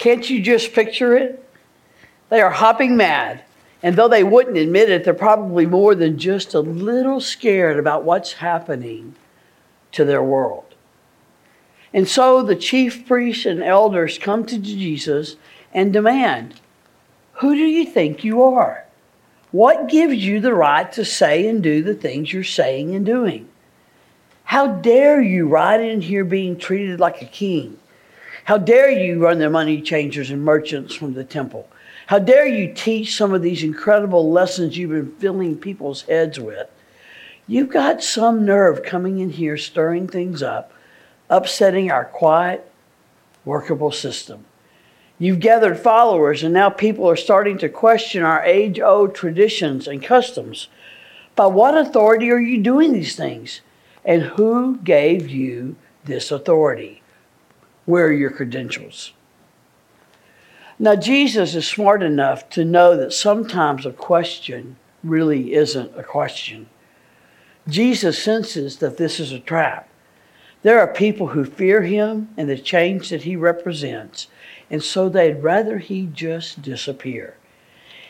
Can't you just picture it? They are hopping mad. And though they wouldn't admit it, they're probably more than just a little scared about what's happening to their world. And so the chief priests and elders come to Jesus and demand, Who do you think you are? What gives you the right to say and do the things you're saying and doing? How dare you ride in here being treated like a king? How dare you run the money changers and merchants from the temple? How dare you teach some of these incredible lessons you've been filling people's heads with? You've got some nerve coming in here, stirring things up, upsetting our quiet, workable system. You've gathered followers, and now people are starting to question our age old traditions and customs. By what authority are you doing these things? And who gave you this authority? Where are your credentials? Now, Jesus is smart enough to know that sometimes a question really isn't a question. Jesus senses that this is a trap. There are people who fear him and the change that he represents and so they'd rather he just disappear.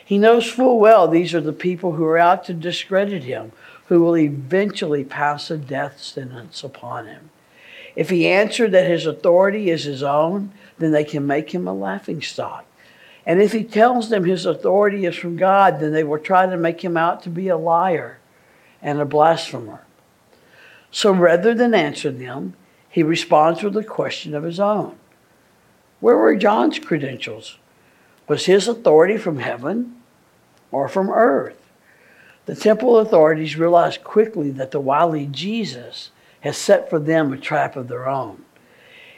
He knows full well these are the people who are out to discredit him, who will eventually pass a death sentence upon him. If he answered that his authority is his own, then they can make him a laughing stock. And if he tells them his authority is from God, then they will try to make him out to be a liar and a blasphemer. So rather than answer them, he responds with a question of his own. Where were John's credentials? Was his authority from heaven or from earth? The temple authorities realized quickly that the wily Jesus has set for them a trap of their own.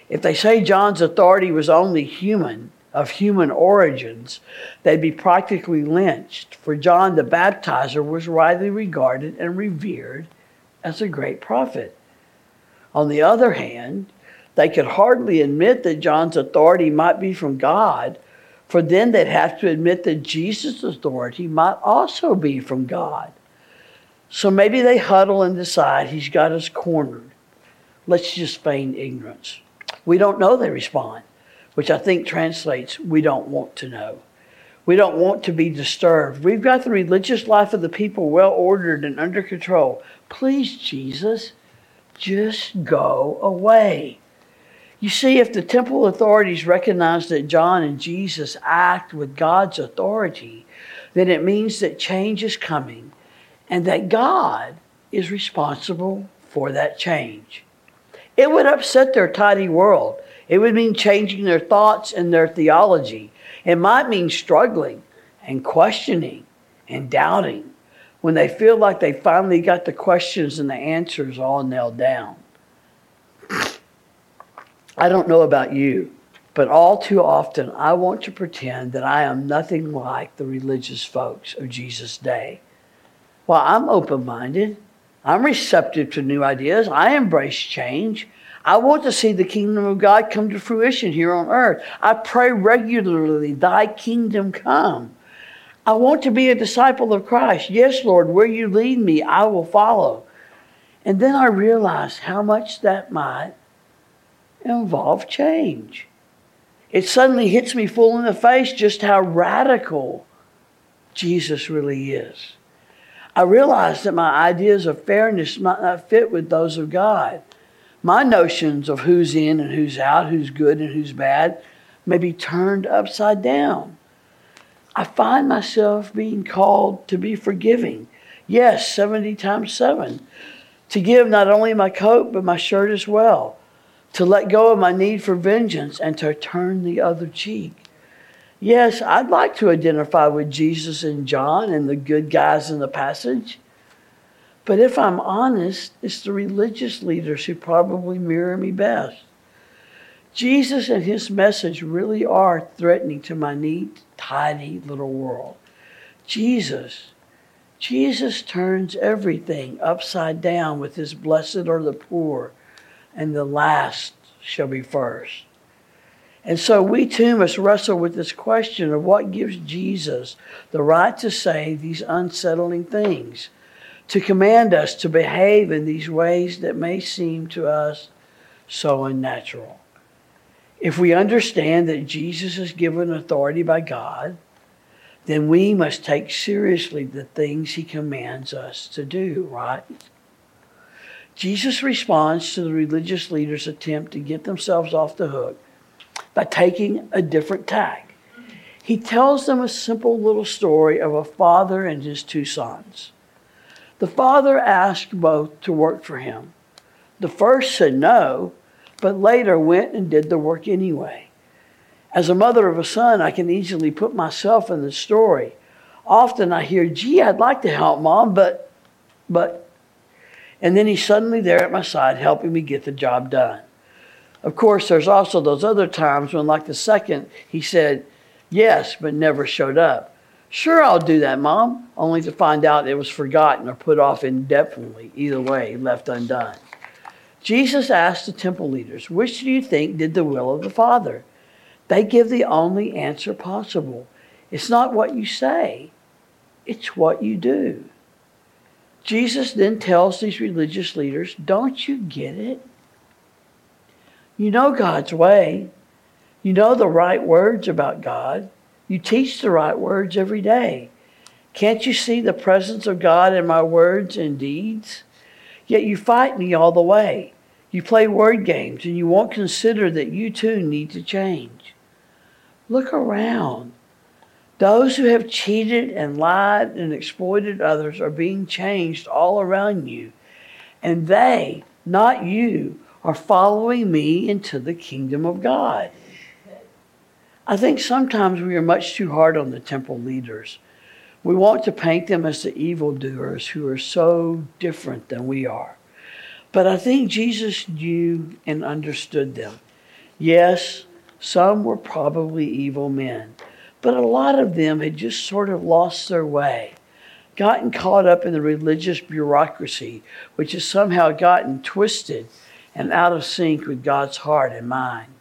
If they say John's authority was only human, of human origins, they'd be practically lynched, for John the Baptizer was widely regarded and revered as a great prophet. On the other hand, they could hardly admit that John's authority might be from God, for then they'd have to admit that Jesus' authority might also be from God. So maybe they huddle and decide he's got us cornered. Let's just feign ignorance. We don't know, they respond, which I think translates, we don't want to know. We don't want to be disturbed. We've got the religious life of the people well ordered and under control. Please, Jesus, just go away. You see, if the temple authorities recognize that John and Jesus act with God's authority, then it means that change is coming and that God is responsible for that change. It would upset their tidy world. It would mean changing their thoughts and their theology. It might mean struggling and questioning and doubting when they feel like they finally got the questions and the answers all nailed down. I don't know about you, but all too often I want to pretend that I am nothing like the religious folks of Jesus' day. Well, I'm open minded. I'm receptive to new ideas. I embrace change. I want to see the kingdom of God come to fruition here on earth. I pray regularly, Thy kingdom come. I want to be a disciple of Christ. Yes, Lord, where you lead me, I will follow. And then I realize how much that might involve change. It suddenly hits me full in the face just how radical Jesus really is. I realize that my ideas of fairness might not fit with those of God. My notions of who's in and who's out, who's good and who's bad, may be turned upside down. I find myself being called to be forgiving. Yes, 70 times 7. To give not only my coat, but my shirt as well to let go of my need for vengeance and to turn the other cheek. Yes, I'd like to identify with Jesus and John and the good guys in the passage. But if I'm honest, it's the religious leaders who probably mirror me best. Jesus and his message really are threatening to my neat, tidy little world. Jesus, Jesus turns everything upside down with his blessed are the poor and the last shall be first. And so we too must wrestle with this question of what gives Jesus the right to say these unsettling things, to command us to behave in these ways that may seem to us so unnatural. If we understand that Jesus is given authority by God, then we must take seriously the things he commands us to do, right? Jesus responds to the religious leaders' attempt to get themselves off the hook by taking a different tack. He tells them a simple little story of a father and his two sons. The father asked both to work for him. The first said no, but later went and did the work anyway. As a mother of a son, I can easily put myself in the story. Often I hear, gee, I'd like to help mom, but, but, and then he's suddenly there at my side helping me get the job done. Of course, there's also those other times when, like the second, he said yes, but never showed up. Sure, I'll do that, Mom, only to find out it was forgotten or put off indefinitely. Either way, left undone. Jesus asked the temple leaders, Which do you think did the will of the Father? They give the only answer possible. It's not what you say, it's what you do. Jesus then tells these religious leaders, Don't you get it? You know God's way. You know the right words about God. You teach the right words every day. Can't you see the presence of God in my words and deeds? Yet you fight me all the way. You play word games and you won't consider that you too need to change. Look around. Those who have cheated and lied and exploited others are being changed all around you. And they, not you, are following me into the kingdom of God. I think sometimes we are much too hard on the temple leaders. We want to paint them as the evildoers who are so different than we are. But I think Jesus knew and understood them. Yes, some were probably evil men, but a lot of them had just sort of lost their way, gotten caught up in the religious bureaucracy, which has somehow gotten twisted and out of sync with God's heart and mind.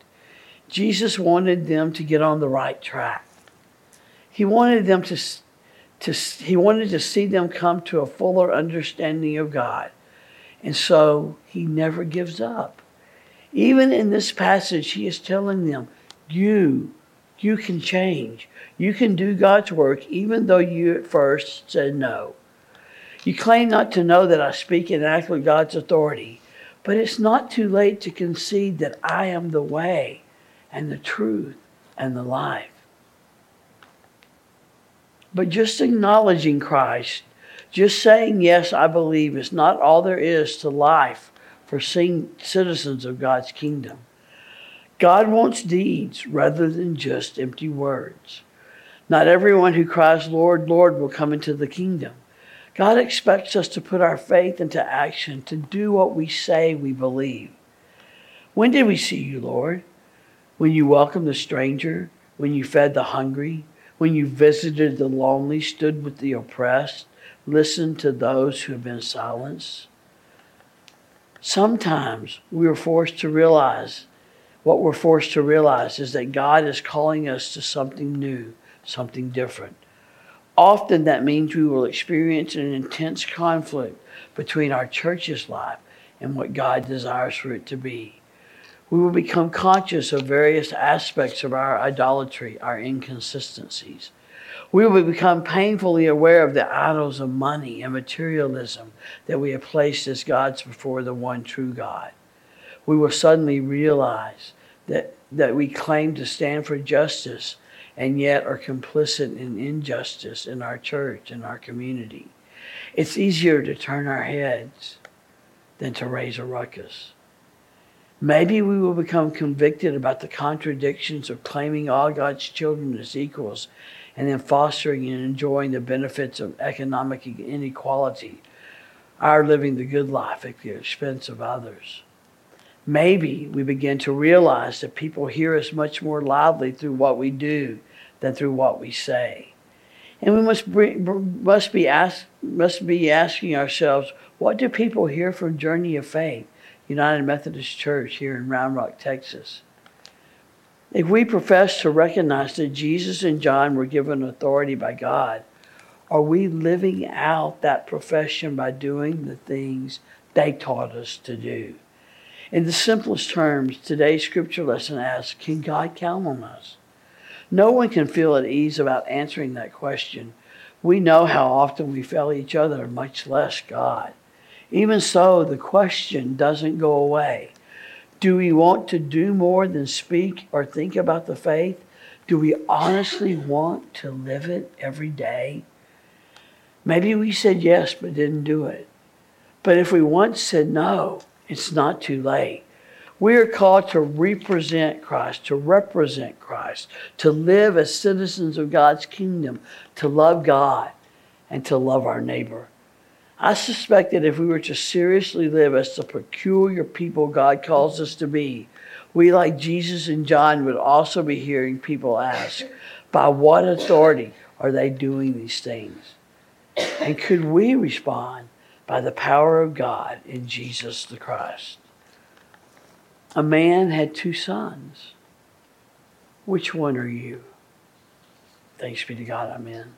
Jesus wanted them to get on the right track. He wanted them to, to he wanted to see them come to a fuller understanding of God. And so he never gives up. Even in this passage, he is telling them, you, you can change. You can do God's work even though you at first said no. You claim not to know that I speak and act with God's authority, but it's not too late to concede that I am the way and the truth and the life. But just acknowledging Christ, just saying, Yes, I believe, is not all there is to life for citizens of God's kingdom. God wants deeds rather than just empty words. Not everyone who cries, Lord, Lord, will come into the kingdom. God expects us to put our faith into action, to do what we say we believe. When did we see you, Lord? When you welcomed the stranger, when you fed the hungry, when you visited the lonely, stood with the oppressed, listened to those who have been silenced? Sometimes we are forced to realize what we're forced to realize is that God is calling us to something new, something different. Often that means we will experience an intense conflict between our church's life and what God desires for it to be. We will become conscious of various aspects of our idolatry, our inconsistencies. We will become painfully aware of the idols of money and materialism that we have placed as gods before the one true God. We will suddenly realize that, that we claim to stand for justice and yet are complicit in injustice in our church and our community. It's easier to turn our heads than to raise a ruckus. Maybe we will become convicted about the contradictions of claiming all God's children as equals and then fostering and enjoying the benefits of economic inequality, our living the good life at the expense of others. Maybe we begin to realize that people hear us much more loudly through what we do than through what we say. And we must, bring, must, be, ask, must be asking ourselves, what do people hear from Journey of Faith, United Methodist Church here in Round Rock, Texas? If we profess to recognize that Jesus and John were given authority by God, are we living out that profession by doing the things they taught us to do? In the simplest terms, today's scripture lesson asks Can God count on us? No one can feel at ease about answering that question. We know how often we fail each other, much less God. Even so, the question doesn't go away. Do we want to do more than speak or think about the faith? Do we honestly want to live it every day? Maybe we said yes but didn't do it. But if we once said no, it's not too late. We are called to represent Christ, to represent Christ, to live as citizens of God's kingdom, to love God, and to love our neighbor. I suspect that if we were to seriously live as the peculiar people God calls us to be, we, like Jesus and John, would also be hearing people ask, by what authority are they doing these things? And could we respond by the power of God in Jesus the Christ? A man had two sons. Which one are you? Thanks be to God, amen.